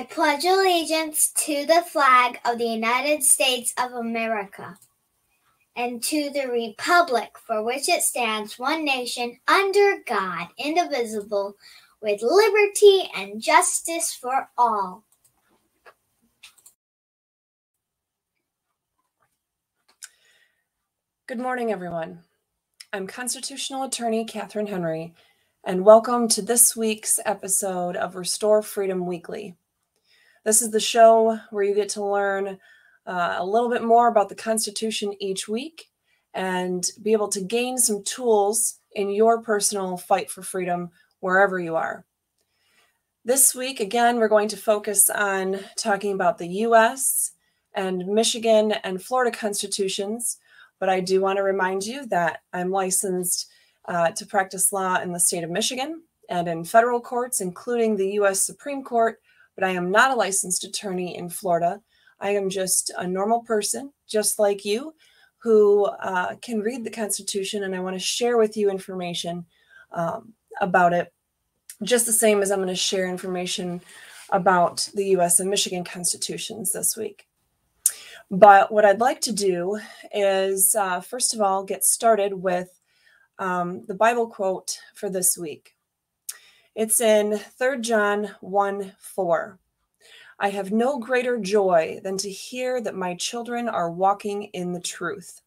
I pledge allegiance to the flag of the United States of America and to the republic for which it stands, one nation, under God, indivisible, with liberty and justice for all. Good morning, everyone. I'm constitutional attorney Catherine Henry, and welcome to this week's episode of Restore Freedom Weekly. This is the show where you get to learn uh, a little bit more about the Constitution each week and be able to gain some tools in your personal fight for freedom wherever you are. This week, again, we're going to focus on talking about the US and Michigan and Florida constitutions but I do want to remind you that I'm licensed uh, to practice law in the state of Michigan and in federal courts, including the U.S. Supreme Court, but I am not a licensed attorney in Florida. I am just a normal person, just like you, who uh, can read the Constitution, and I want to share with you information um, about it, just the same as I'm going to share information about the U.S. and Michigan constitutions this week. But what I'd like to do is, uh, first of all, get started with um, the Bible quote for this week. It's in 3 John 1 4. I have no greater joy than to hear that my children are walking in the truth.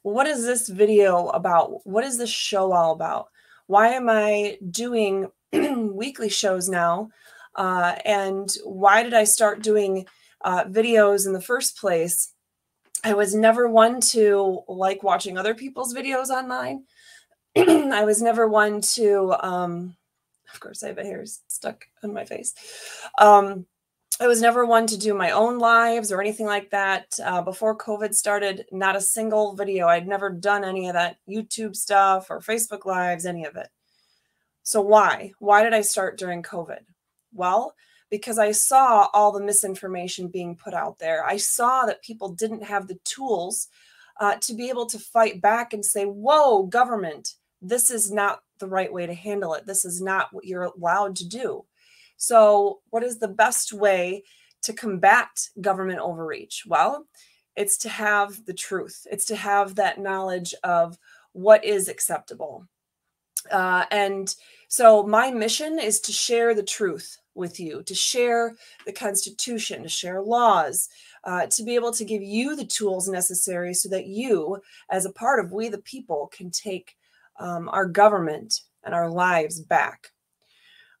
What is this video about? What is this show all about? Why am I doing weekly shows now? Uh, and why did I start doing uh, videos in the first place. I was never one to like watching other people's videos online. I was never one to, um, of course, I have a hair stuck on my face. Um, I was never one to do my own lives or anything like that. Uh, before COVID started, not a single video. I'd never done any of that YouTube stuff or Facebook lives, any of it. So, why? Why did I start during COVID? Well, because I saw all the misinformation being put out there. I saw that people didn't have the tools uh, to be able to fight back and say, Whoa, government, this is not the right way to handle it. This is not what you're allowed to do. So, what is the best way to combat government overreach? Well, it's to have the truth, it's to have that knowledge of what is acceptable. Uh, and so, my mission is to share the truth with you, to share the Constitution, to share laws, uh, to be able to give you the tools necessary so that you, as a part of we the people, can take um, our government and our lives back.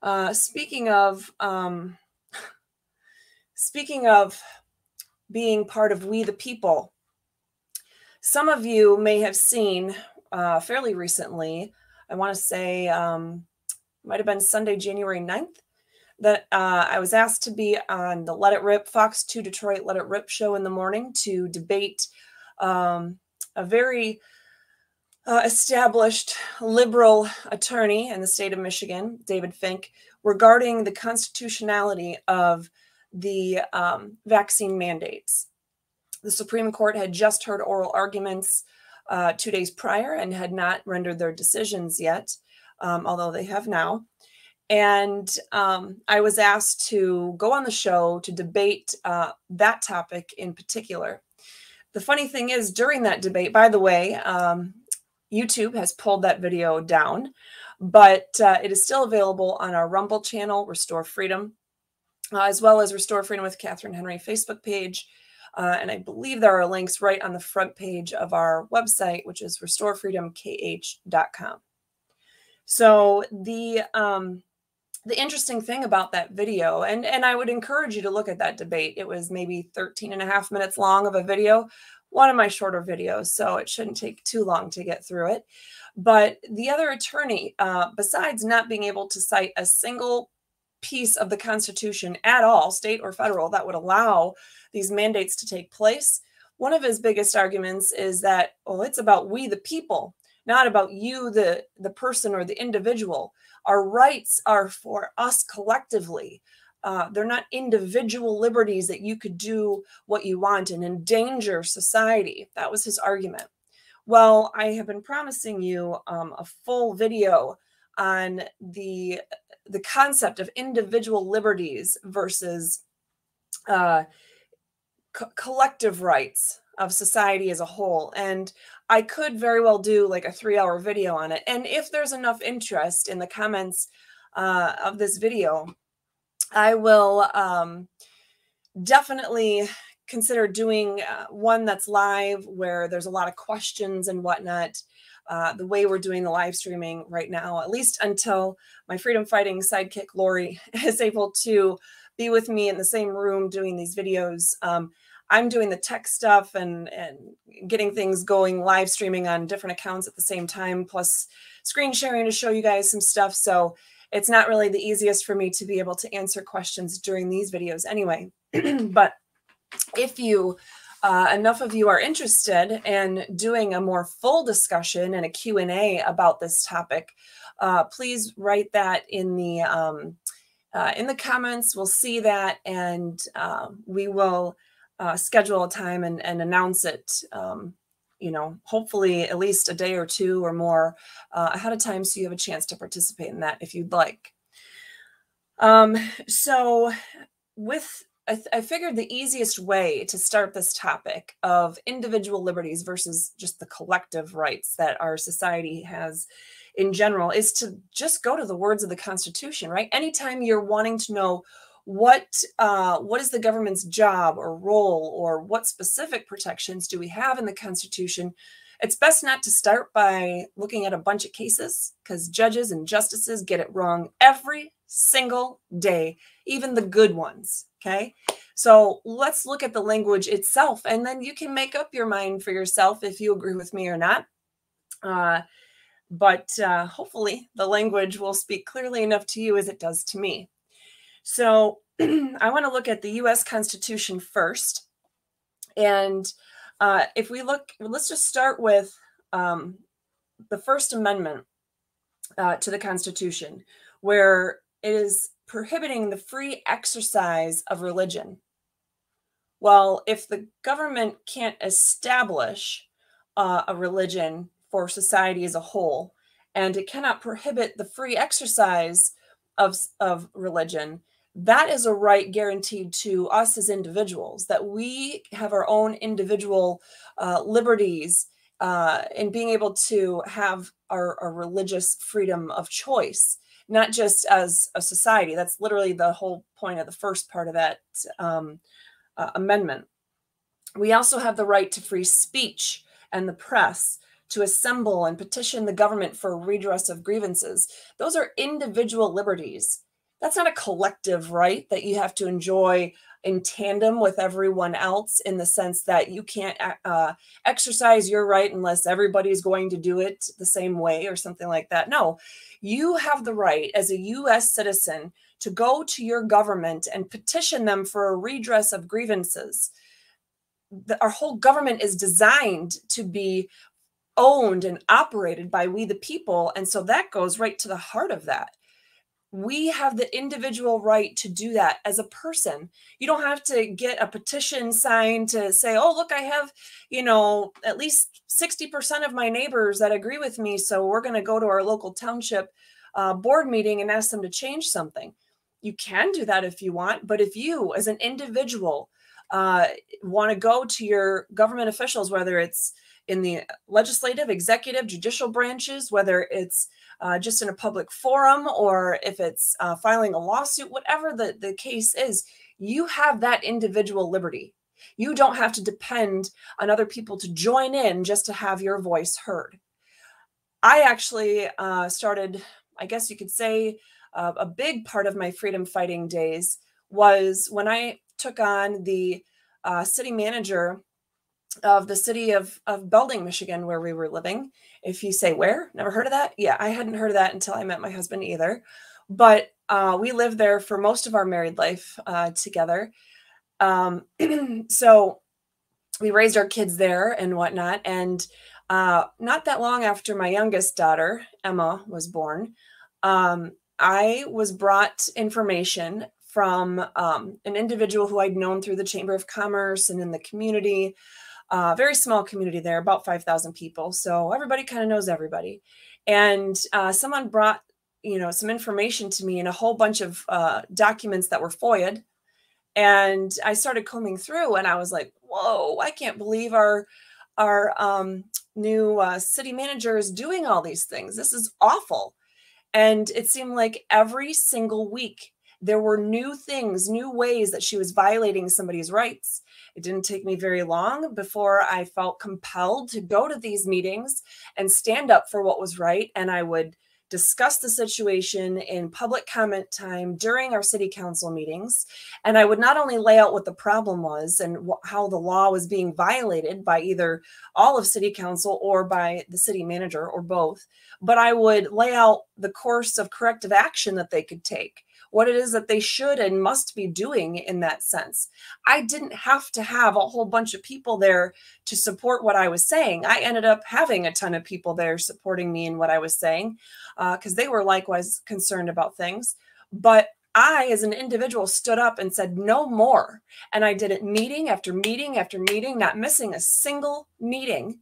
Uh, speaking of, um, speaking of being part of we the people, some of you may have seen uh, fairly recently. I want to say um, might have been Sunday, January 9th that uh, I was asked to be on the Let It Rip Fox 2 Detroit Let It Rip show in the morning to debate um, a very uh, established liberal attorney in the state of Michigan, David Fink, regarding the constitutionality of the um, vaccine mandates. The Supreme Court had just heard oral arguments uh, two days prior and had not rendered their decisions yet, um, although they have now. And um, I was asked to go on the show to debate uh, that topic in particular. The funny thing is, during that debate, by the way, um, YouTube has pulled that video down, but uh, it is still available on our Rumble channel, Restore Freedom, uh, as well as Restore Freedom with Catherine Henry Facebook page. Uh, and I believe there are links right on the front page of our website, which is restorefreedomkh.com. So the um, the interesting thing about that video and and i would encourage you to look at that debate it was maybe 13 and a half minutes long of a video one of my shorter videos so it shouldn't take too long to get through it but the other attorney uh, besides not being able to cite a single piece of the constitution at all state or federal that would allow these mandates to take place one of his biggest arguments is that well it's about we the people not about you the the person or the individual our rights are for us collectively. Uh, they're not individual liberties that you could do what you want and endanger society. That was his argument. Well, I have been promising you um, a full video on the the concept of individual liberties versus uh, co- collective rights of society as a whole. And I could very well do like a three hour video on it. And if there's enough interest in the comments uh, of this video, I will um, definitely consider doing uh, one that's live where there's a lot of questions and whatnot. Uh, the way we're doing the live streaming right now, at least until my freedom fighting sidekick Lori is able to be with me in the same room doing these videos. Um, I'm doing the tech stuff and and getting things going, live streaming on different accounts at the same time, plus screen sharing to show you guys some stuff. So it's not really the easiest for me to be able to answer questions during these videos anyway. but if you uh, enough of you are interested in doing a more full discussion and a q&a about this topic uh, please write that in the um, uh, in the comments we'll see that and uh, we will uh, schedule a time and, and announce it um, you know hopefully at least a day or two or more uh, ahead of time so you have a chance to participate in that if you'd like um, so with I, I, figured the easiest way to start this topic of individual liberties versus just the collective rights that our society has in general is to just go to the words of the Constitution, right? Anytime you're wanting to know what uh, what is the government's job or role or what specific protections do we have in the Constitution, it's best not to start by looking at a bunch of cases because judges and justices get it wrong every single day, even the good ones. Okay. So let's look at the language itself, and then you can make up your mind for yourself if you agree with me or not. Uh, but uh, hopefully, the language will speak clearly enough to you as it does to me. So I want to look at the US Constitution first. And uh, if we look, let's just start with um, the First Amendment uh, to the Constitution, where it is prohibiting the free exercise of religion. Well, if the government can't establish uh, a religion for society as a whole, and it cannot prohibit the free exercise of, of religion, that is a right guaranteed to us as individuals, that we have our own individual uh, liberties uh, in being able to have our, our religious freedom of choice not just as a society. That's literally the whole point of the first part of that um, uh, amendment. We also have the right to free speech and the press to assemble and petition the government for redress of grievances. Those are individual liberties. That's not a collective right that you have to enjoy in tandem with everyone else in the sense that you can't uh, exercise your right unless everybody's going to do it the same way or something like that. No, you have the right as a US citizen to go to your government and petition them for a redress of grievances. The, our whole government is designed to be owned and operated by we the people. And so that goes right to the heart of that we have the individual right to do that as a person. You don't have to get a petition signed to say, oh, look, I have, you know, at least 60% of my neighbors that agree with me. So we're going to go to our local township uh, board meeting and ask them to change something. You can do that if you want. But if you, as an individual, uh, want to go to your government officials, whether it's in the legislative, executive, judicial branches, whether it's uh, just in a public forum or if it's uh, filing a lawsuit, whatever the, the case is, you have that individual liberty. You don't have to depend on other people to join in just to have your voice heard. I actually uh, started, I guess you could say, uh, a big part of my freedom fighting days was when I took on the uh, city manager of the city of, of Belding, Michigan, where we were living. If you say where, never heard of that? Yeah, I hadn't heard of that until I met my husband either. But uh, we lived there for most of our married life uh, together. Um, so we raised our kids there and whatnot. And uh, not that long after my youngest daughter, Emma, was born, um, I was brought information from um, an individual who I'd known through the Chamber of Commerce and in the community uh, very small community there, about 5,000 people. So everybody kind of knows everybody. And uh, someone brought you know, some information to me and a whole bunch of uh, documents that were FOIA'd. And I started combing through, and I was like, "Whoa! I can't believe our our um, new uh, city manager is doing all these things. This is awful." And it seemed like every single week there were new things, new ways that she was violating somebody's rights. It didn't take me very long before I felt compelled to go to these meetings and stand up for what was right. And I would discuss the situation in public comment time during our city council meetings. And I would not only lay out what the problem was and wh- how the law was being violated by either all of city council or by the city manager or both, but I would lay out the course of corrective action that they could take what it is that they should and must be doing in that sense. I didn't have to have a whole bunch of people there to support what I was saying. I ended up having a ton of people there supporting me in what I was saying because uh, they were likewise concerned about things. But I, as an individual, stood up and said, no more. And I did it meeting after meeting after meeting, not missing a single meeting.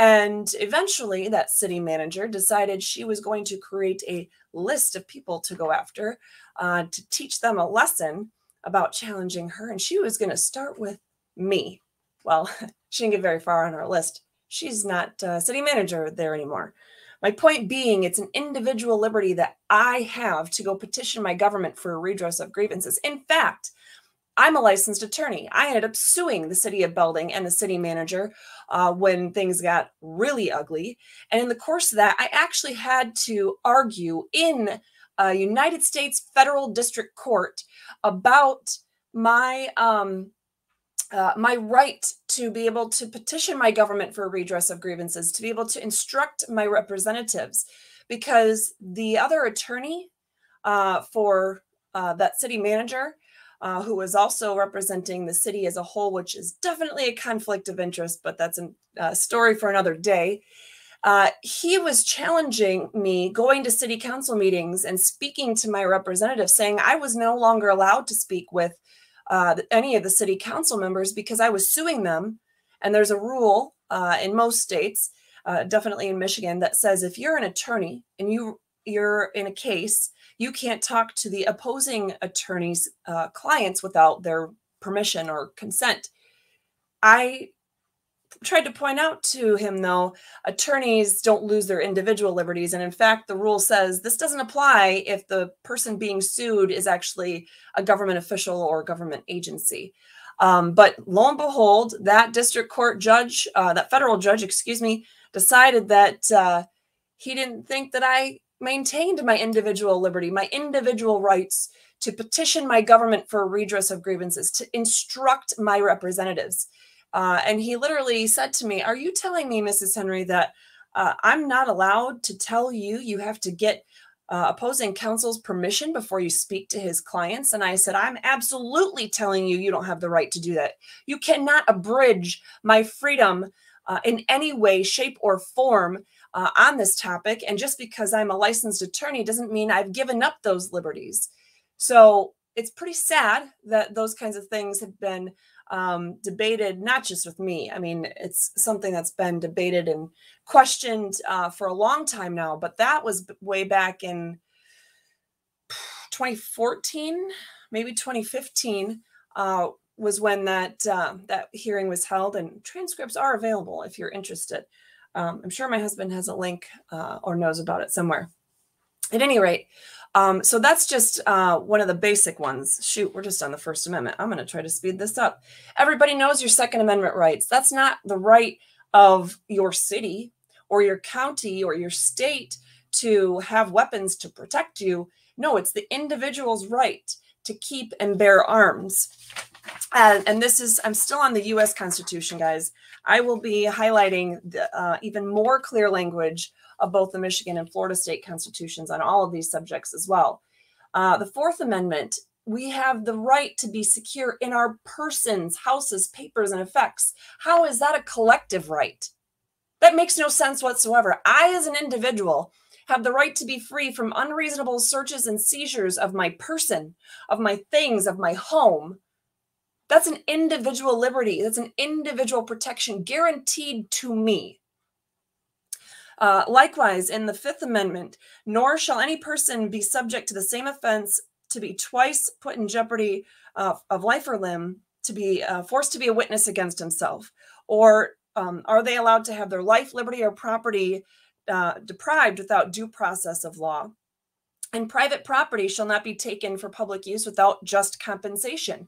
And eventually, that city manager decided she was going to create a list of people to go after uh, to teach them a lesson about challenging her. And she was going to start with me. Well, she didn't get very far on our list. She's not city manager there anymore. My point being, it's an individual liberty that I have to go petition my government for a redress of grievances. In fact, I'm a licensed attorney. I ended up suing the city of Belding and the city manager uh, when things got really ugly. And in the course of that, I actually had to argue in a United States federal district court about my um, uh, my right to be able to petition my government for a redress of grievances, to be able to instruct my representatives, because the other attorney uh, for uh, that city manager, uh, who was also representing the city as a whole, which is definitely a conflict of interest, but that's a uh, story for another day. Uh, he was challenging me going to city council meetings and speaking to my representatives, saying I was no longer allowed to speak with uh, any of the city council members because I was suing them. And there's a rule uh, in most states, uh, definitely in Michigan, that says if you're an attorney and you you're in a case, you can't talk to the opposing attorney's uh, clients without their permission or consent. I tried to point out to him, though, attorneys don't lose their individual liberties. And in fact, the rule says this doesn't apply if the person being sued is actually a government official or government agency. Um, but lo and behold, that district court judge, uh, that federal judge, excuse me, decided that uh, he didn't think that I maintained my individual liberty, my individual rights to petition my government for redress of grievances, to instruct my representatives. Uh, and he literally said to me, Are you telling me, Mrs. Henry, that uh, I'm not allowed to tell you you have to get uh, opposing counsel's permission before you speak to his clients? And I said, I'm absolutely telling you you don't have the right to do that. You cannot abridge my freedom uh, in any way, shape, or form uh, on this topic. And just because I'm a licensed attorney doesn't mean I've given up those liberties. So it's pretty sad that those kinds of things have been um, debated, not just with me. I mean, it's something that's been debated and questioned uh, for a long time now, but that was way back in 2014, maybe 2015. Uh, was when that uh, that hearing was held, and transcripts are available if you're interested. Um, I'm sure my husband has a link uh, or knows about it somewhere. At any rate, um, so that's just uh, one of the basic ones. Shoot, we're just on the First Amendment. I'm going to try to speed this up. Everybody knows your Second Amendment rights. That's not the right of your city or your county or your state to have weapons to protect you. No, it's the individual's right to keep and bear arms. Uh, and this is, I'm still on the US Constitution, guys. I will be highlighting the, uh, even more clear language of both the Michigan and Florida state constitutions on all of these subjects as well. Uh, the Fourth Amendment, we have the right to be secure in our persons, houses, papers, and effects. How is that a collective right? That makes no sense whatsoever. I, as an individual, have the right to be free from unreasonable searches and seizures of my person, of my things, of my home. That's an individual liberty. That's an individual protection guaranteed to me. Uh, likewise, in the Fifth Amendment, nor shall any person be subject to the same offense to be twice put in jeopardy uh, of life or limb, to be uh, forced to be a witness against himself, or um, are they allowed to have their life, liberty, or property uh, deprived without due process of law? And private property shall not be taken for public use without just compensation.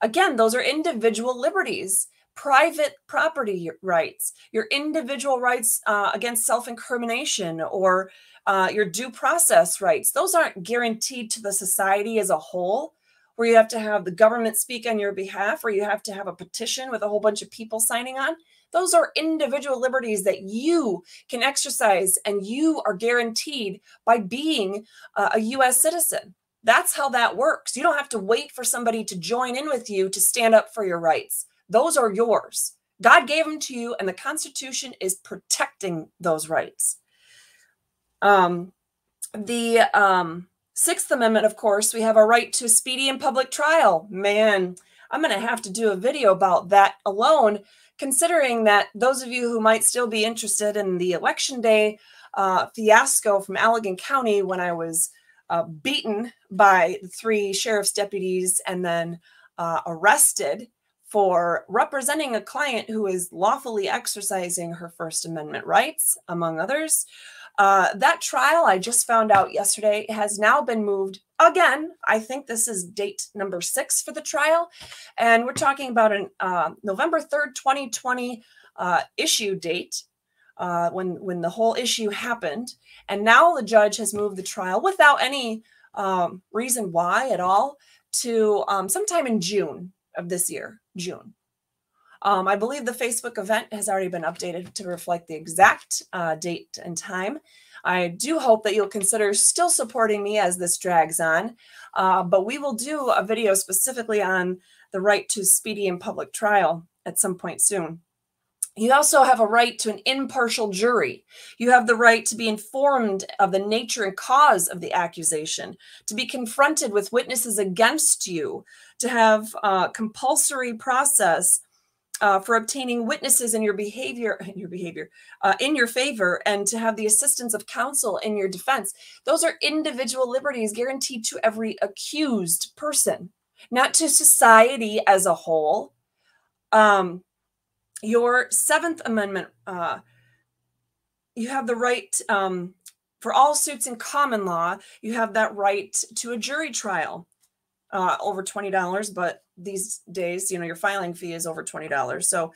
Again, those are individual liberties private property rights, your individual rights uh, against self incrimination, or uh, your due process rights. Those aren't guaranteed to the society as a whole, where you have to have the government speak on your behalf, or you have to have a petition with a whole bunch of people signing on. Those are individual liberties that you can exercise and you are guaranteed by being uh, a US citizen. That's how that works. You don't have to wait for somebody to join in with you to stand up for your rights. Those are yours. God gave them to you, and the Constitution is protecting those rights. Um, the um, Sixth Amendment, of course, we have a right to a speedy and public trial. Man, I'm going to have to do a video about that alone, considering that those of you who might still be interested in the election day uh, fiasco from Allegan County when I was uh, beaten by three sheriff's deputies and then uh, arrested for representing a client who is lawfully exercising her First Amendment rights, among others. Uh, that trial, I just found out yesterday, has now been moved again. I think this is date number six for the trial. And we're talking about a uh, November 3rd, 2020 uh, issue date. Uh, when when the whole issue happened, and now the judge has moved the trial without any um, reason why at all to um, sometime in June of this year, June. Um, I believe the Facebook event has already been updated to reflect the exact uh, date and time. I do hope that you'll consider still supporting me as this drags on, uh, but we will do a video specifically on the right to speedy and public trial at some point soon. You also have a right to an impartial jury. You have the right to be informed of the nature and cause of the accusation, to be confronted with witnesses against you, to have a compulsory process uh, for obtaining witnesses in your behavior, in your behavior, uh, in your favor, and to have the assistance of counsel in your defense. Those are individual liberties guaranteed to every accused person, not to society as a whole. Um, your Seventh Amendment, uh, you have the right um, for all suits in common law, you have that right to a jury trial uh, over $20, but these days, you know, your filing fee is over $20. So,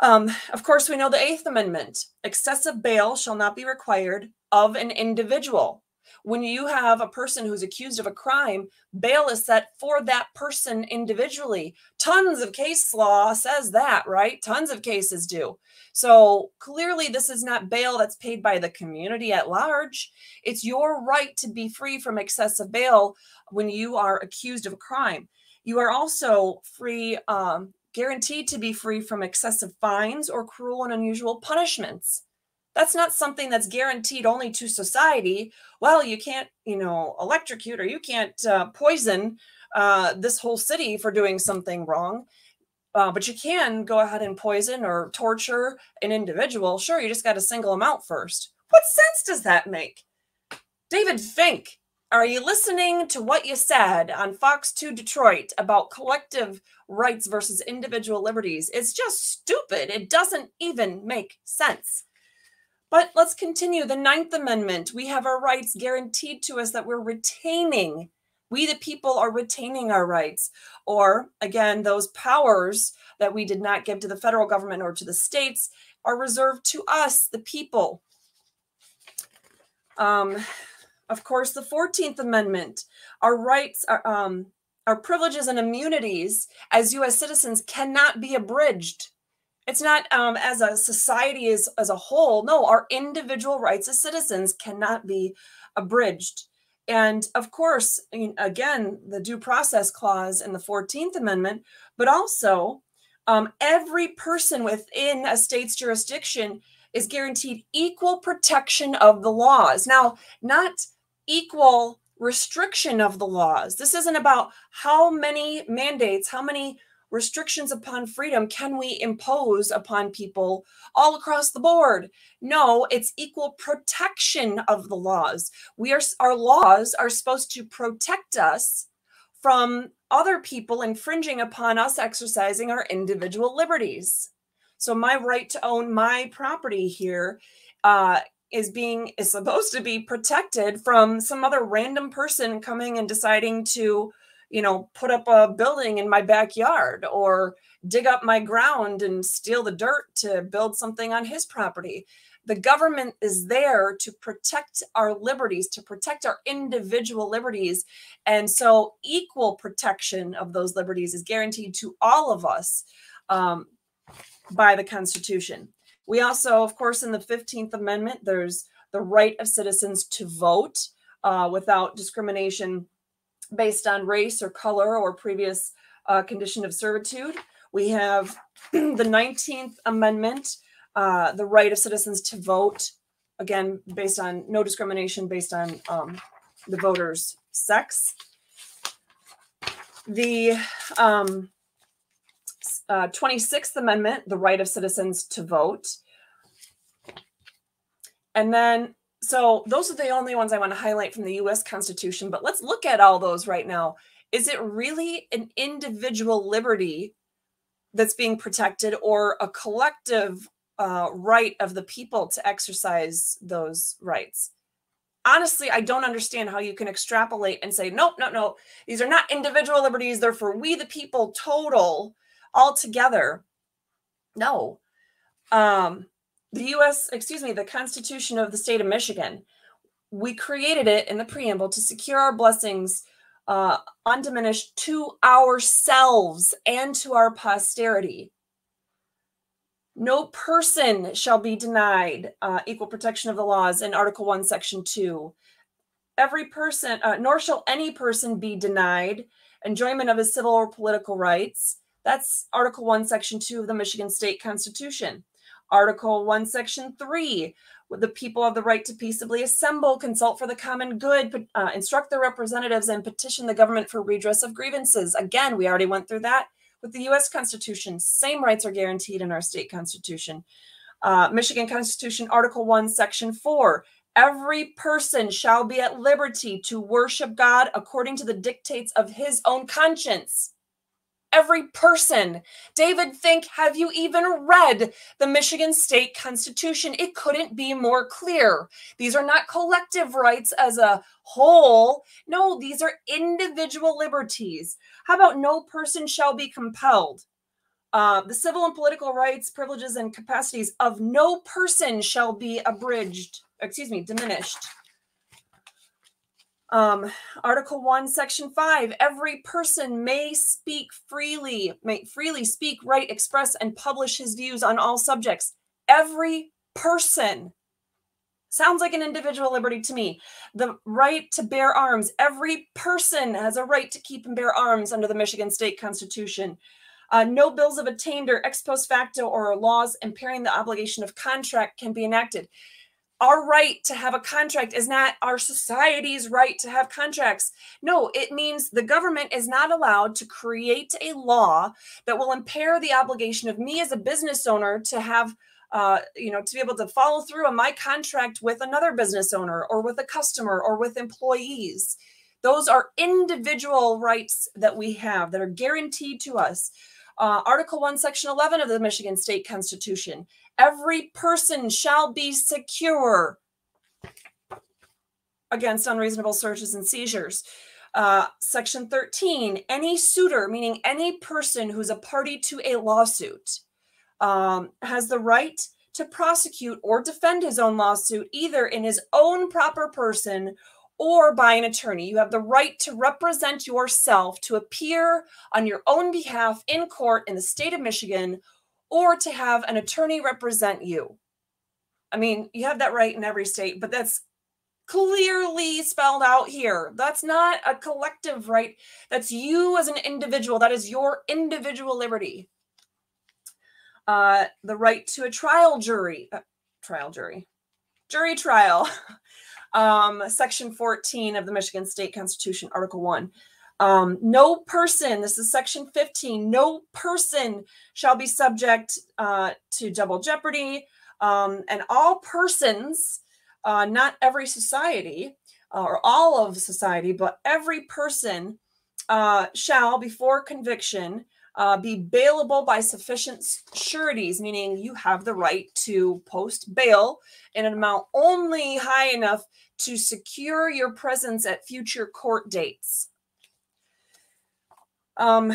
um, of course, we know the Eighth Amendment excessive bail shall not be required of an individual when you have a person who's accused of a crime, bail is set for that person individually. Tons of case law says that, right? Tons of cases do. So clearly, this is not bail that's paid by the community at large. It's your right to be free from excessive bail when you are accused of a crime. You are also free, um, guaranteed to be free from excessive fines or cruel and unusual punishments. That's not something that's guaranteed only to society. Well, you can't, you know, electrocute or you can't uh, poison uh, this whole city for doing something wrong. Uh, but you can go ahead and poison or torture an individual. Sure, you just got to single them out first. What sense does that make? David Fink, are you listening to what you said on Fox 2 Detroit about collective rights versus individual liberties? It's just stupid. It doesn't even make sense. But let's continue. The Ninth Amendment, we have our rights guaranteed to us that we're retaining. We, the people, are retaining our rights. Or, again, those powers that we did not give to the federal government or to the states are reserved to us, the people. Um, of course, the 14th Amendment, our rights, um, our privileges and immunities as U.S. citizens cannot be abridged it's not um, as a society as, as a whole. No, our individual rights as citizens cannot be abridged. And of course, again, the due process clause in the 14th Amendment, but also um, every person within a state's jurisdiction is guaranteed equal protection of the laws. Now, not equal restriction of the laws. This isn't about how many mandates, how many restrictions upon freedom can we impose upon people all across the board? No, it's equal protection of the laws. We are our laws are supposed to protect us from other people infringing upon us exercising our individual liberties. So my right to own my property here uh, is being is supposed to be protected from some other random person coming and deciding to you know put up a building in my backyard or dig up my ground and steal the dirt to build something on his property. The government is there to protect our liberties to protect our individual liberties. And so equal protection of those liberties is guaranteed to all of us um, by the constitution. We also, of course, in the 15th Amendment, there's the right of citizens to vote uh, without discrimination based on race or color or previous uh, condition of servitude. We have the 19th Amendment, uh, the right of citizens to vote, again, based on no discrimination based on um, the voter's sex. The um, uh, 26th Amendment, the right of citizens to vote. And then, so those are the only ones I want to highlight from the US Constitution, but let's look at all those right now. Is it really an individual liberty that's being protected or a collective uh, right of the people to exercise those rights? honestly, I don't understand how you can extrapolate and say, nope, no, no, these are not individual liberties. They're for we the people total all together. No. Um, the US, excuse me, the Constitution of the state of Michigan, we created it in the preamble to secure our blessings uh, undiminished to ourselves and to our posterity. No person shall be denied uh, equal protection of the laws in Article 1, Section 2. Every person, uh, nor shall any person be denied enjoyment of his civil or political rights that's Article 1, Section 2 of the Michigan State Constitution. Article 1, Section 3, the people have the right to peaceably assemble, consult for the common good, uh, instruct their representatives, and petition the government for redress of grievances. Again, we already went through that with the U.S. Constitution. Same rights are guaranteed in our state constitution. Uh, Michigan Constitution, Article 1, Section 4. Every person shall be at liberty to worship God according to the dictates of his own conscience every person. David Fink, have you even read the Michigan State Constitution? It couldn't be more clear. These are not collective rights as a whole. No, these are individual liberties. How about no person shall be compelled? Uh, the civil and political rights, privileges, and capacities of no person shall be abridged, excuse me, diminished. Um, Article 1, Section 5 every person may speak freely, may freely speak, write, express, and publish his views on all subjects. Every person. Sounds like an individual liberty to me. The right to bear arms. Every person has a right to keep and bear arms under the Michigan State Constitution. Uh, no bills of attainder, ex post facto, or laws impairing the obligation of contract can be enacted our right to have a contract is not our society's right to have contracts. No, it means the government is not allowed to create a law that will impair the obligation of me as a business owner to have, uh, you know, to be able to follow through on my contract with another business owner or with a customer or with employees. Those are individual rights that we have that are guaranteed to us. Uh, Article 1, Section 11 of the Michigan State Constitution Every person shall be secure against unreasonable searches and seizures. Uh, section 13, any suitor, meaning any person who's a party to a lawsuit, um, has the right to prosecute or defend his own lawsuit either in his own proper person or by an attorney. You have the right to represent yourself, to appear on your own behalf in court in the state of Michigan or to have an attorney represent you. I mean, you have that right in every state, but that's clearly spelled out here. That's not a collective right. That's you as an individual. That is your individual liberty. Uh, the right to a trial jury, uh, trial jury, jury trial. um, Section 14 of the Michigan State Constitution, Article 1. Um, no person, this is section 15, no person shall be subject uh, to double jeopardy. Um, and all persons, uh, not every society uh, or all of society, but every person uh, shall, before conviction, uh, be bailable by sufficient sureties, meaning you have the right to post bail in an amount only high enough to secure your presence at future court dates. Um,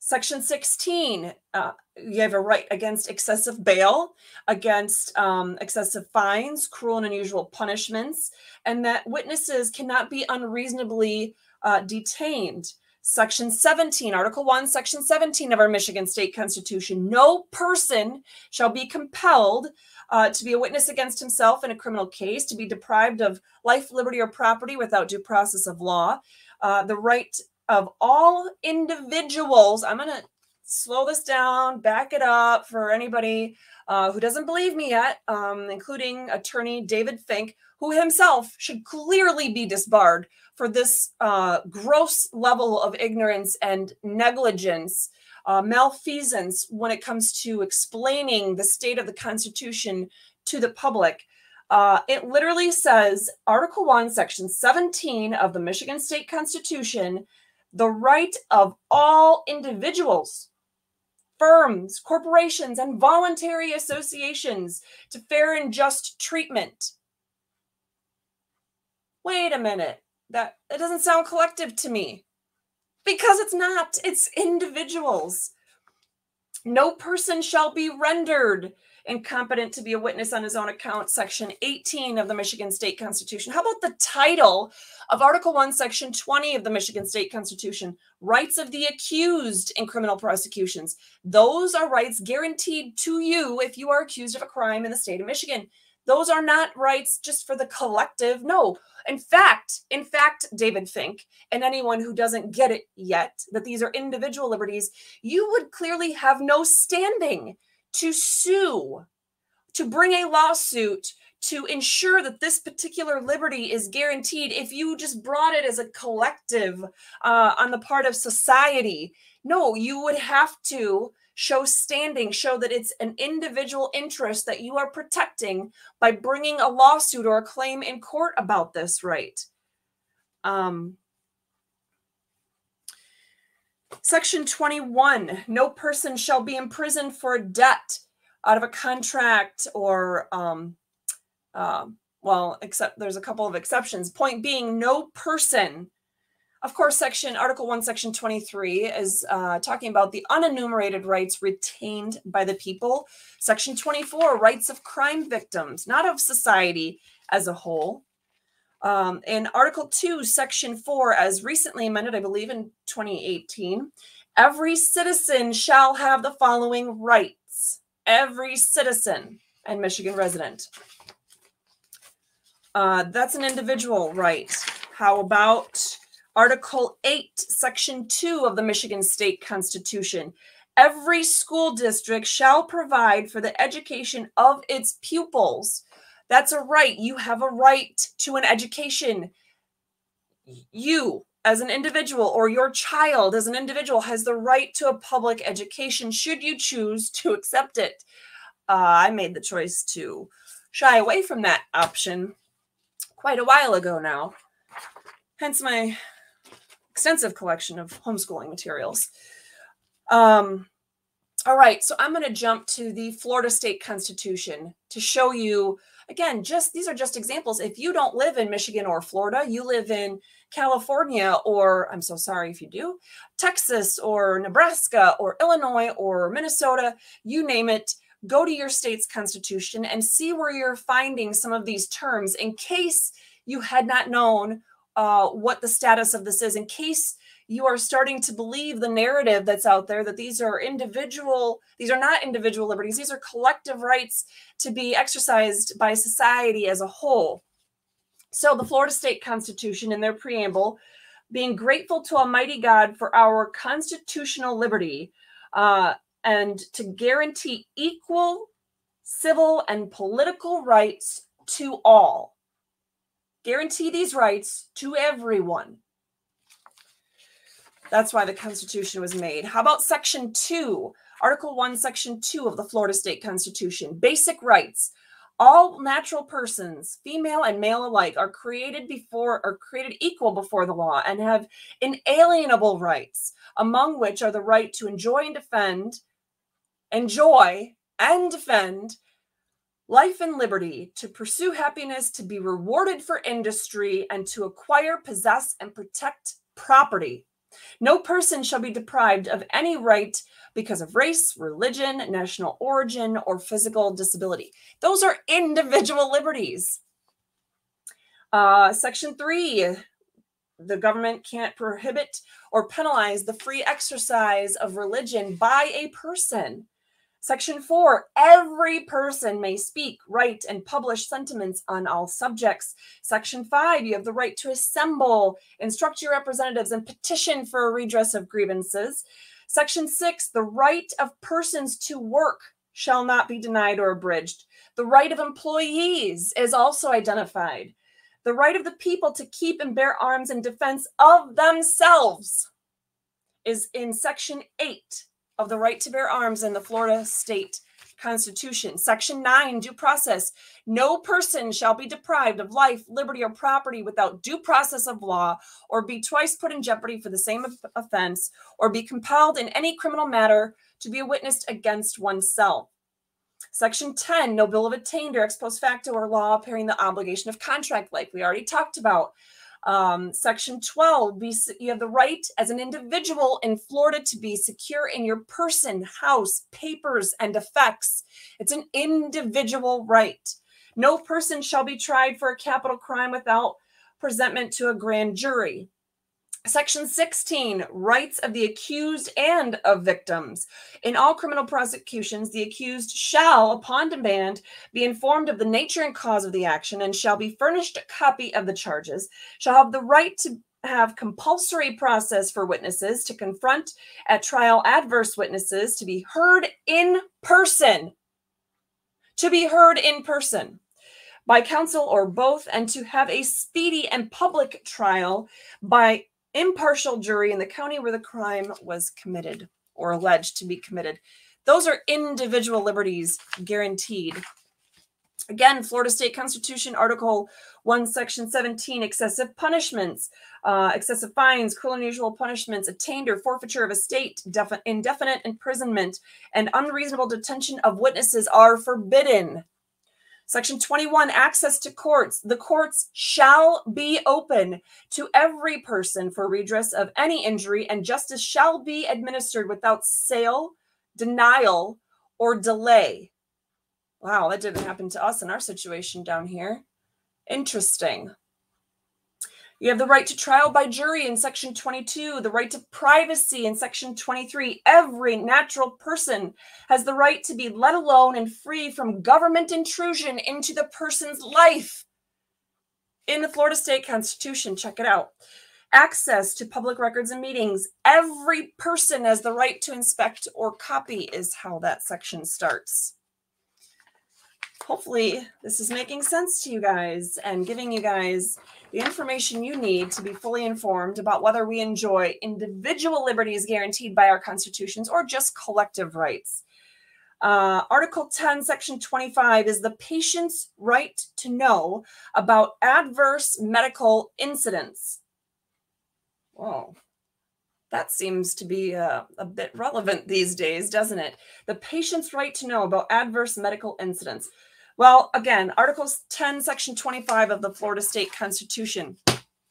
section 16, uh, you have a right against excessive bail, against um, excessive fines, cruel and unusual punishments, and that witnesses cannot be unreasonably uh, detained. Section 17, Article 1, Section 17 of our Michigan State Constitution. No person shall be compelled uh, to be a witness against himself in a criminal case, to be deprived of life, liberty, or property without due process of law. Uh, the right of all individuals, I'm going to slow this down, back it up for anybody uh, who doesn't believe me yet, um, including attorney David Fink, who himself should clearly be disbarred for this uh, gross level of ignorance and negligence, uh, malfeasance when it comes to explaining the state of the Constitution to the public. Uh, it literally says, Article 1, Section 17 of the Michigan State Constitution, the right of all individuals, firms, corporations, and voluntary associations to fair and just treatment. Wait a minute. That it doesn't sound collective to me. Because it's not. It's individuals. No person shall be rendered incompetent to be a witness on his own account section 18 of the michigan state constitution. How about the title of article 1 section 20 of the michigan state constitution? Rights of the accused in criminal prosecutions. Those are rights guaranteed to you if you are accused of a crime in the state of michigan. Those are not rights just for the collective no. In fact, in fact, David Fink, and anyone who doesn't get it yet, that these are individual liberties, you would clearly have no standing to sue, to bring a lawsuit to ensure that this particular liberty is guaranteed if you just brought it as a collective uh, on the part of society. No, you would have to show standing, show that it's an individual interest that you are protecting by bringing a lawsuit or a claim in court about this right. Um, Section 21 No person shall be imprisoned for debt out of a contract or, um, uh, well, except there's a couple of exceptions. Point being, no person of course, section Article 1, Section 23 is uh, talking about the unenumerated rights retained by the people. Section 24, rights of crime victims, not of society as a whole. Um, in Article 2, Section 4, as recently amended, I believe in 2018, every citizen shall have the following rights. Every citizen and Michigan resident. Uh, that's an individual right. How about Article 8, Section 2 of the Michigan State Constitution. Every school district shall provide for the education of its pupils. That's a right. You have a right to an education. You, as an individual, or your child as an individual, has the right to a public education should you choose to accept it. Uh, I made the choice to shy away from that option quite a while ago now. Hence my extensive collection of homeschooling materials. Um, all right, so I'm going to jump to the Florida State Constitution to show you again, just these are just examples. If you don't live in Michigan or Florida, you live in California, or I'm so sorry if you do, Texas or Nebraska or Illinois or Minnesota, you name it, go to your state's constitution and see where you're finding some of these terms in case you had not known uh, what the status of this is in case you are starting to believe the narrative that's out there that these are individual these are not individual liberties. These are collective rights to be exercised by society as a whole. So the florida state constitution in their preamble being grateful to almighty god for our constitutional liberty uh, and to guarantee equal civil and political rights to all. Guarantee these rights to everyone. That's why the Constitution was made. How about Section 2, Article 1, Section 2 of the Florida State Constitution? Basic rights. All natural persons, female and male alike, are created before are created equal before the law and have inalienable rights, among which are the right to enjoy and defend, enjoy and defend life and liberty, to pursue happiness, to be rewarded for industry, and to acquire, possess, and protect property. No person shall be deprived of any right because of race, religion, national origin, or physical disability. Those are individual liberties. Uh, section three the government can't prohibit or penalize the free exercise of religion by a person. Section 4 Every person may speak, write, and publish sentiments on all subjects. Section 5 You have the right to assemble, instruct your representatives, and petition for a redress of grievances. Section 6 The right of persons to work shall not be denied or abridged. The right of employees is also identified. The right of the people to keep and bear arms in defense of themselves is in Section 8 of the right to bear arms in the Florida state constitution. Section 9, due process. No person shall be deprived of life, liberty, or property without due process of law, or be twice put in jeopardy for the same offense, or be compelled in any criminal matter to be a witness against oneself. Section 10, no bill of attainder, ex post facto, or law pairing the obligation of contract, like we already talked about. Um, section 12, be, you have the right as an individual in Florida to be secure in your person, house, papers, and effects. It's an individual right. No person shall be tried for a capital crime without presentment to a grand jury. Section 16, rights of the accused and of victims. In all criminal prosecutions, the accused shall, upon demand, be informed of the nature and cause of the action and shall be furnished a copy of the charges, shall have the right to have compulsory process for witnesses to confront at trial adverse witnesses to be heard in person. To be heard in person by counsel or both, and to have a speedy and public trial by impartial jury in the county where the crime was committed or alleged to be committed. Those are individual liberties guaranteed. Again, Florida State Constitution, Article 1, Section 17, excessive punishments, uh, excessive fines, cruel and unusual punishments, attainder, forfeiture of estate, indefinite imprisonment, and unreasonable detention of witnesses are forbidden. Section 21 access to courts. The courts shall be open to every person for redress of any injury, and justice shall be administered without sale, denial, or delay. Wow, that didn't happen to us in our situation down here. Interesting. You have the right to trial by jury in Section 22, the right to privacy in Section 23. Every natural person has the right to be let alone and free from government intrusion into the person's life. In the Florida State Constitution, check it out. Access to public records and meetings. Every person has the right to inspect or copy, is how that section starts hopefully this is making sense to you guys and giving you guys the information you need to be fully informed about whether we enjoy individual liberties guaranteed by our constitutions or just collective rights. Uh, Article 10, Section 25 is the patient's right to know about adverse medical incidents. Whoa, that seems to be a, uh, a bit relevant these days, doesn't it? The patient's right to know about adverse medical incidents. Well, again, Articles 10, Section 25 of the Florida State Constitution.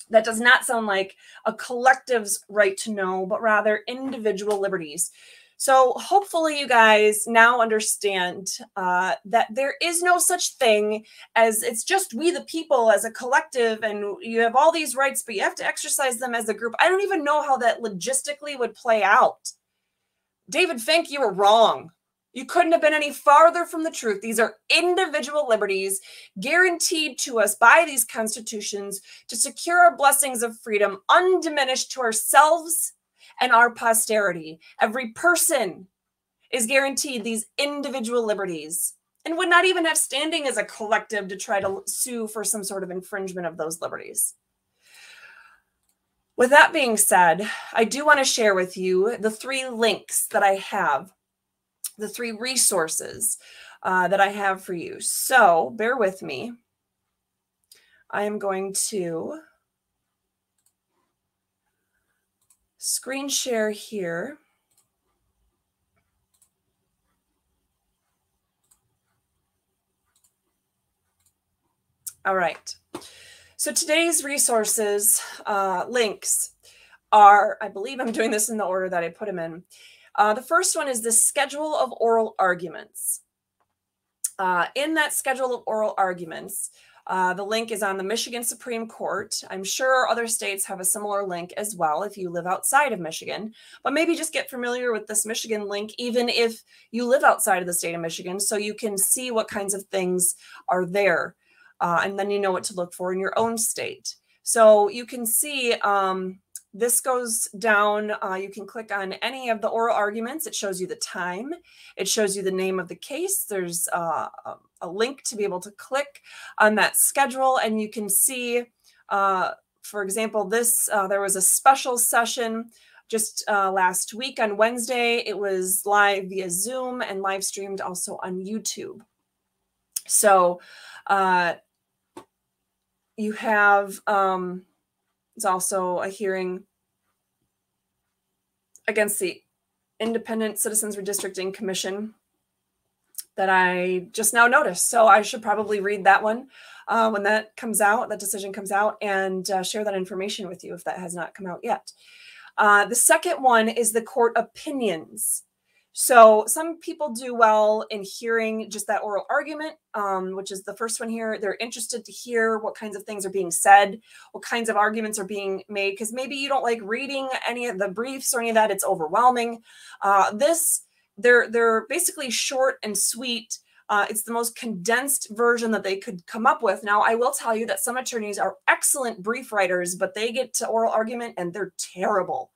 That does not sound like a collective's right to know, but rather individual liberties. So, hopefully, you guys now understand uh, that there is no such thing as it's just we, the people, as a collective, and you have all these rights, but you have to exercise them as a group. I don't even know how that logistically would play out. David Fink, you were wrong. You couldn't have been any farther from the truth. These are individual liberties guaranteed to us by these constitutions to secure our blessings of freedom undiminished to ourselves and our posterity. Every person is guaranteed these individual liberties and would not even have standing as a collective to try to sue for some sort of infringement of those liberties. With that being said, I do want to share with you the three links that I have, the three resources uh, that I have for you. So bear with me. I am going to screen share here. All right. So today's resources uh, links are, I believe I'm doing this in the order that I put them in. Uh, the first one is the schedule of oral arguments. Uh, in that schedule of oral arguments, uh, the link is on the Michigan Supreme Court. I'm sure other states have a similar link as well if you live outside of Michigan, but maybe just get familiar with this Michigan link, even if you live outside of the state of Michigan, so you can see what kinds of things are there uh, and then you know what to look for in your own state. So you can see um, this goes down. Uh, you can click on any of the oral arguments. It shows you the time. It shows you the name of the case. There's uh, a link to be able to click on that schedule, and you can see, uh, for example, this uh, there was a special session just uh, last week on Wednesday. It was live via Zoom and live streamed also on YouTube. So uh, you have um, it's also a hearing against the Independent Citizens Redistricting Commission that I just now noticed. So I should probably read that one uh, when that comes out, that decision comes out, and uh, share that information with you if that has not come out yet. Uh, the second one is the court opinions. So some people do well in hearing just that oral argument, um, which is the first one here. They're interested to hear what kinds of things are being said, what kinds of arguments are being made, because maybe you don't like reading any of the briefs or any of that. It's overwhelming. Uh, this, they're they're basically short and sweet. Uh, it's the most condensed version that they could come up with. Now, I will tell you that some attorneys are excellent brief writers, but they get to oral argument and they're terrible.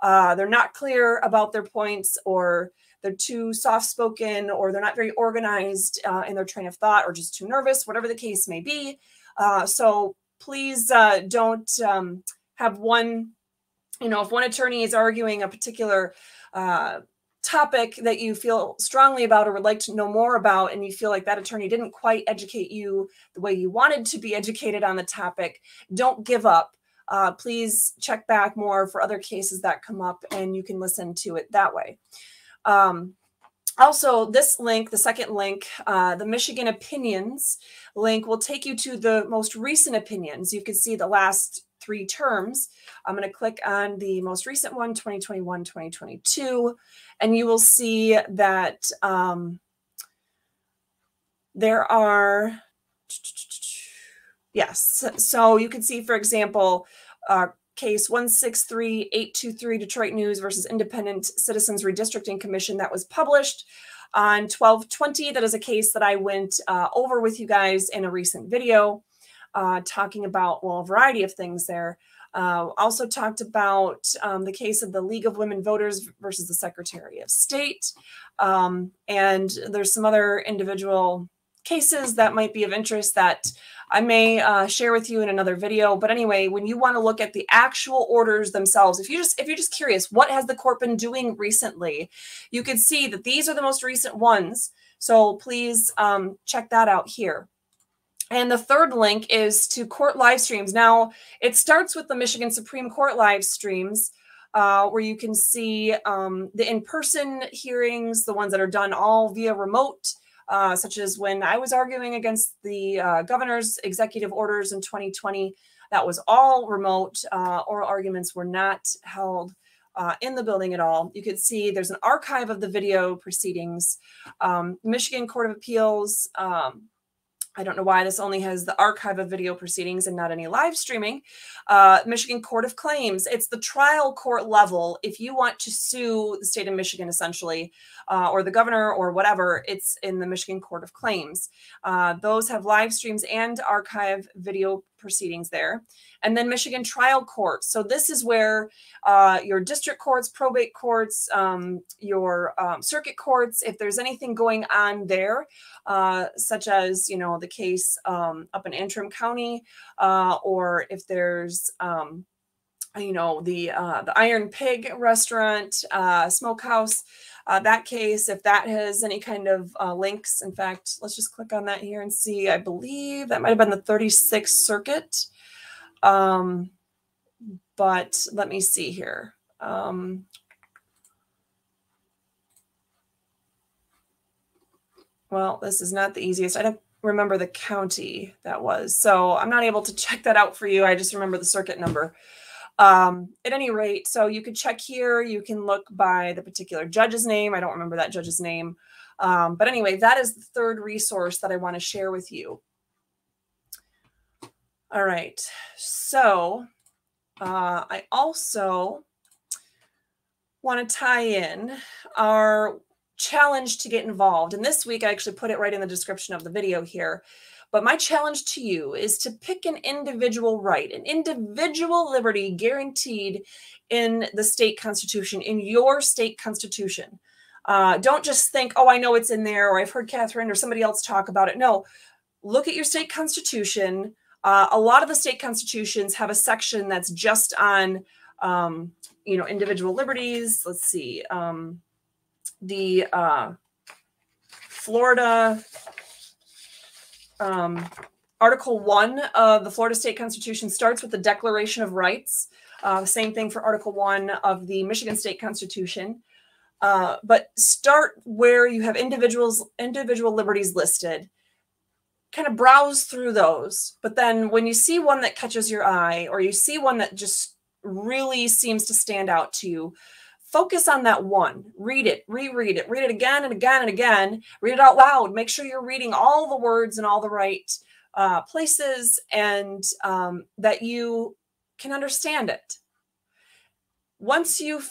Uh, they're not clear about their points or they're too soft spoken or they're not very organized uh, in their train of thought or just too nervous, whatever the case may be. Uh, so please uh, don't um, have one, you know, if one attorney is arguing a particular uh, topic that you feel strongly about or would like to know more about and you feel like that attorney didn't quite educate you the way you wanted to be educated on the topic don't give up uh, please check back more for other cases that come up and you can listen to it that way. Um, also, this link, the second link, uh, the Michigan opinions link, will take you to the most recent opinions. You can see the last three terms. I'm going to click on the most recent one, 2021 2022, and you will see that um, there are Yes. So you can see, for example, uh, case 163823 Detroit News versus Independent Citizens Redistricting Commission that was published on 1220. That is a case that I went uh, over with you guys in a recent video, uh, talking about, well, a variety of things there. Uh, also talked about um, the case of the League of Women Voters versus the Secretary of State. Um, and there's some other individual cases that might be of interest that I may uh, share with you in another video. But anyway, when you want to look at the actual orders themselves, if you just if you're just curious, what has the court been doing recently, you can see that these are the most recent ones. So please um, check that out here. And the third link is to court live streams. Now, it starts with the Michigan Supreme Court live streams. Uh, where you can see um, the in-person hearings, the ones that are done all via remote, uh, such as when I was arguing against the uh, governor's executive orders in 2020. That was all remote. Uh, oral arguments were not held uh, in the building at all. You could see there's an archive of the video proceedings. Um, Michigan Court of Appeals um, I don't know why this only has the archive of video proceedings and not any live streaming. Uh, Michigan Court of Claims, it's the trial court level. If you want to sue the state of Michigan, essentially, uh, or the governor or whatever, it's in the Michigan Court of Claims. Uh, those have live streams and archive video proceedings there. And then Michigan trial courts. So this is where uh, your district courts, probate courts, um, your um, circuit courts, if there's anything going on there, uh, such as, you know, the case um, up in Antrim County, uh, or if there's, um, you know, the uh, the Iron Pig restaurant, uh, smokehouse. Uh, that case, if that has any kind of uh, links, in fact, let's just click on that here and see. I believe that might have been the 36th Circuit. Um, but let me see here. Um, well, this is not the easiest. I don't remember the county that was. So I'm not able to check that out for you. I just remember the circuit number. Um, at any rate, so you could check here. You can look by the particular judge's name. I don't remember that judge's name. Um, but anyway, that is the third resource that I want to share with you. All right. So uh, I also want to tie in our challenge to get involved. And this week, I actually put it right in the description of the video here. But my challenge to you is to pick an individual right, an individual liberty guaranteed in the state constitution, in your state constitution. Uh, don't just think, oh, I know it's in there, or I've heard Catherine or somebody else talk about it. No, look at your state constitution. Uh, a lot of the state constitutions have a section that's just on, um, you know, individual liberties. Let's see. Um, the uh, Florida um, Article 1 of the Florida State Constitution starts with the Declaration of Rights. Uh, same thing for Article 1 of the Michigan State Constitution. Uh, but start where you have individuals individual liberties listed kind of browse through those but then when you see one that catches your eye or you see one that just really seems to stand out to you focus on that one. Read it reread it read it again and again and again. Read it out loud. Make sure you're reading all the words in all the right uh, places and um, that you can understand it. Once you've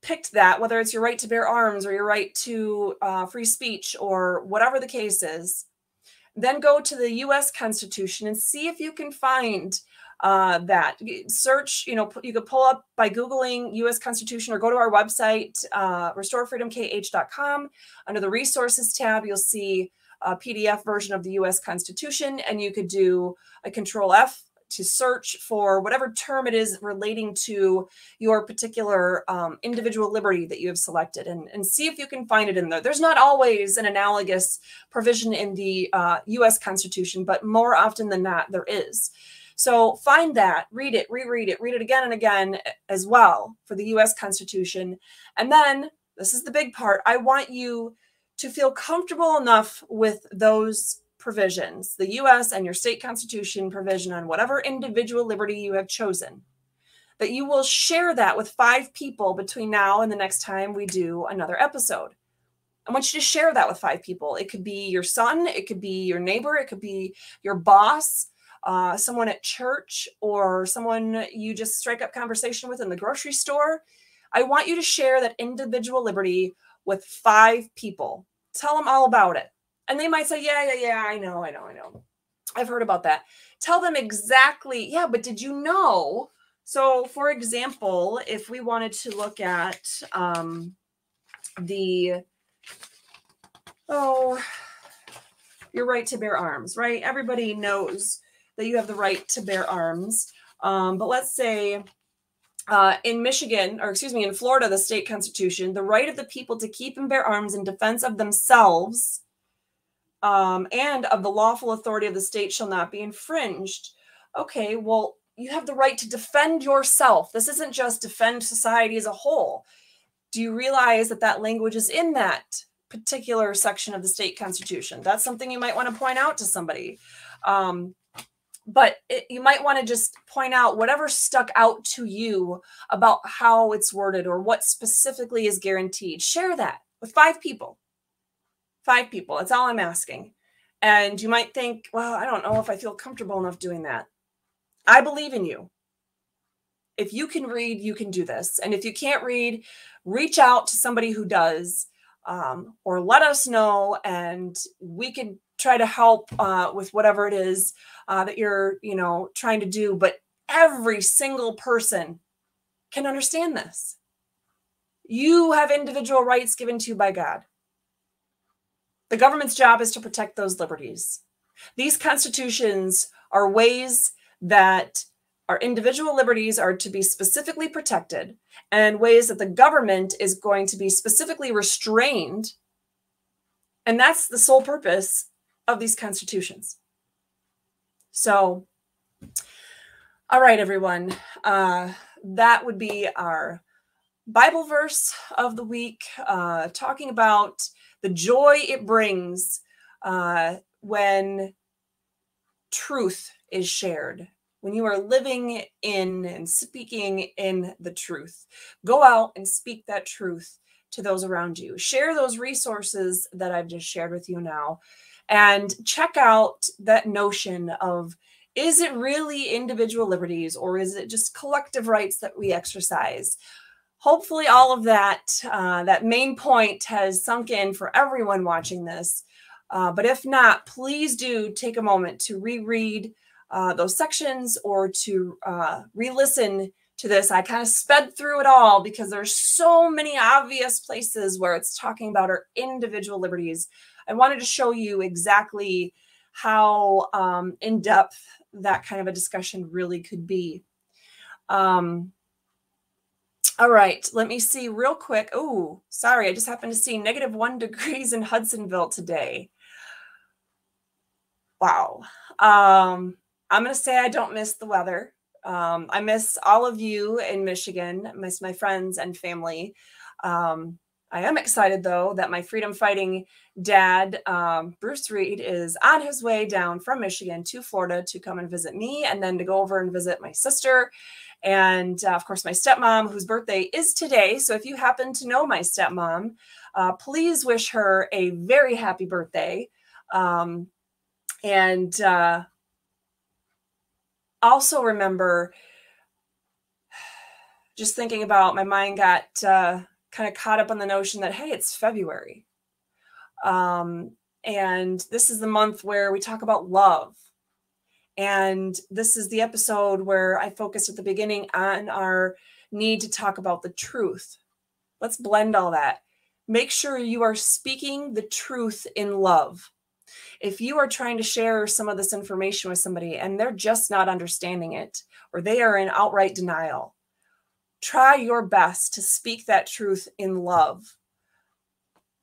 picked that whether it's your right to bear arms or your right to uh, free speech or whatever the case is then go to the us constitution and see if you can find uh, that. Search, you know, you could pull up by Googling US Constitution or go to our website, uh, restorefreedomkh.com. Under the resources tab, you'll see a PDF version of the US Constitution, and you could do a control F to search for whatever term it is relating to your particular um, individual liberty that you have selected and, and see if you can find it in there. There's not always an analogous provision in the uh, US Constitution, but more often than not, there is. So find that, read it, reread it, read it again and again eh, as well for the US Constitution. And then this is the big part. I want you to feel comfortable enough with those provisions, the US and your state constitution provision on whatever individual liberty you have chosen, that you will share that with five people between now and the next time we do another episode. I want you to share that with five people. It could be your son, it could be your neighbor, it could be your boss, uh, someone at church or someone you just strike up conversation with in the grocery store. I want you to share that individual liberty with five people. Tell them all about it. And they might say, Yeah, yeah, yeah, I know, I know, I know. I've heard about that. Tell them exactly, yeah, but did you know? So, for example, if we wanted to look at um, the, oh, your right to bear arms, right? Everybody knows that you have the right to bear arms. Um, but let's say uh, in Michigan, or excuse me, in Florida, the state constitution, the right of the people to keep and bear arms in defense of themselves um, and of the lawful authority of the state shall not be infringed. Okay, well, you have the right to defend yourself. This isn't just defend society as a whole. Do you realize that that language is in that particular section of the state constitution? That's something you might want to point out to somebody. Um, but it, you might want to just point out whatever stuck out to you about how it's worded or what specifically is guaranteed. Share that with five people. Five people. That's all I'm asking. And you might think, well, I don't know if I feel comfortable enough doing that. I believe in you. If you can read, you can do this. And if you can't read, reach out to somebody who does um, or let us know and we can try to help uh, with whatever it is uh, that you're, you know, trying to do. But every single person can understand this. You have individual rights given to you by God. The government's job is to protect those liberties. These constitutions are ways that our individual liberties are to be specifically protected, and ways that the government is going to be specifically restrained. And that's the sole purpose of these constitutions. So, all right, everyone. Uh, that would be our Bible verse of the week, uh, talking about the joy it brings uh, when truth is shared, when you are living in and speaking in the truth. Go out and speak that truth to those around you. Share those resources that I've just shared with you now and check out that notion of is it really individual liberties or is it just collective rights that we exercise? Hopefully, all of that, uh, that main point has sunk in for everyone watching this. Uh, but if not, please do take a moment to reread uh, those sections or to uh, re listen to this. I kind of sped through it all because there's so many obvious places where it's talking about our individual liberties. I wanted to show you exactly how um, in depth that kind of a discussion really could be. Um, all right, let me see real quick. Oh, sorry, I just happened to see negative one degrees in Hudsonville today. Wow. Um, I'm going to say I don't miss the weather. Um, I miss all of you in Michigan, I miss my friends and family. Um, I am excited though that my freedom fighting dad, um, Bruce Reed, is on his way down from Michigan to Florida to come and visit me and then to go over and visit my sister. And uh, of course, my stepmom, whose birthday is today. So if you happen to know my stepmom, uh, please wish her a very happy birthday. Um, and uh, also remember just thinking about my mind got uh, kind of caught up on the notion that, hey, it's February. Um, and this is the month where we talk about love. And this is the episode where I focused at the beginning on our need to talk about the truth. Let's blend all that. Make sure you are speaking the truth in love. If you are trying to share some of this information with somebody and they're just not understanding it, or they are in outright denial, try your best to speak that truth in love.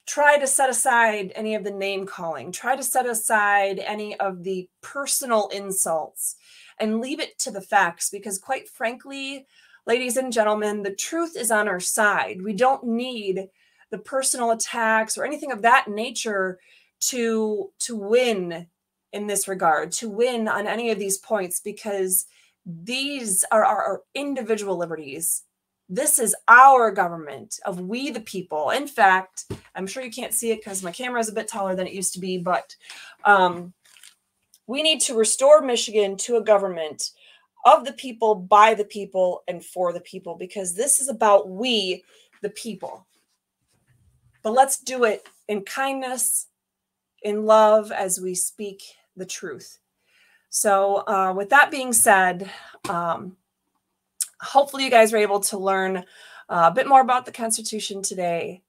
Try to set aside any of the name calling, try to set aside any of the personal insults and leave it to the facts because, quite frankly, ladies and gentlemen, the truth is on our side. We don't need the personal attacks or anything of that nature to to win in this regard, to win on any of these points because these are our individual liberties this is our government of we the people. In fact, I'm sure you can't see it because my camera is a bit taller than it used to be, but um, we need to restore Michigan to a government of the people, by the people, and for the people because this is about we the people. But let's do it in kindness, in love, as we speak the truth. So, uh, with that being said, um, hopefully you guys were able to learn uh, a bit more about the Constitution today.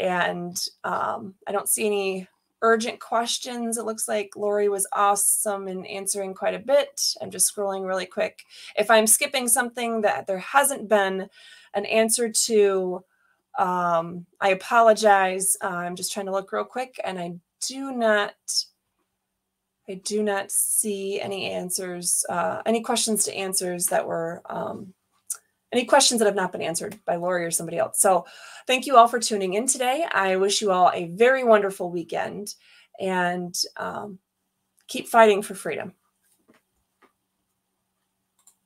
And um, I don't see any urgent questions. It looks like Lori was awesome in answering quite a bit. I'm just scrolling really quick. If I'm skipping something that there hasn't been an answer to, um, I apologize. Uh, I'm just trying to look real quick and I do not I do not see any answers, uh, any questions to answers that were um, any questions that have not been answered by Lori or somebody else. So thank you all for tuning in today. I wish you all a very wonderful weekend and um, keep fighting for freedom.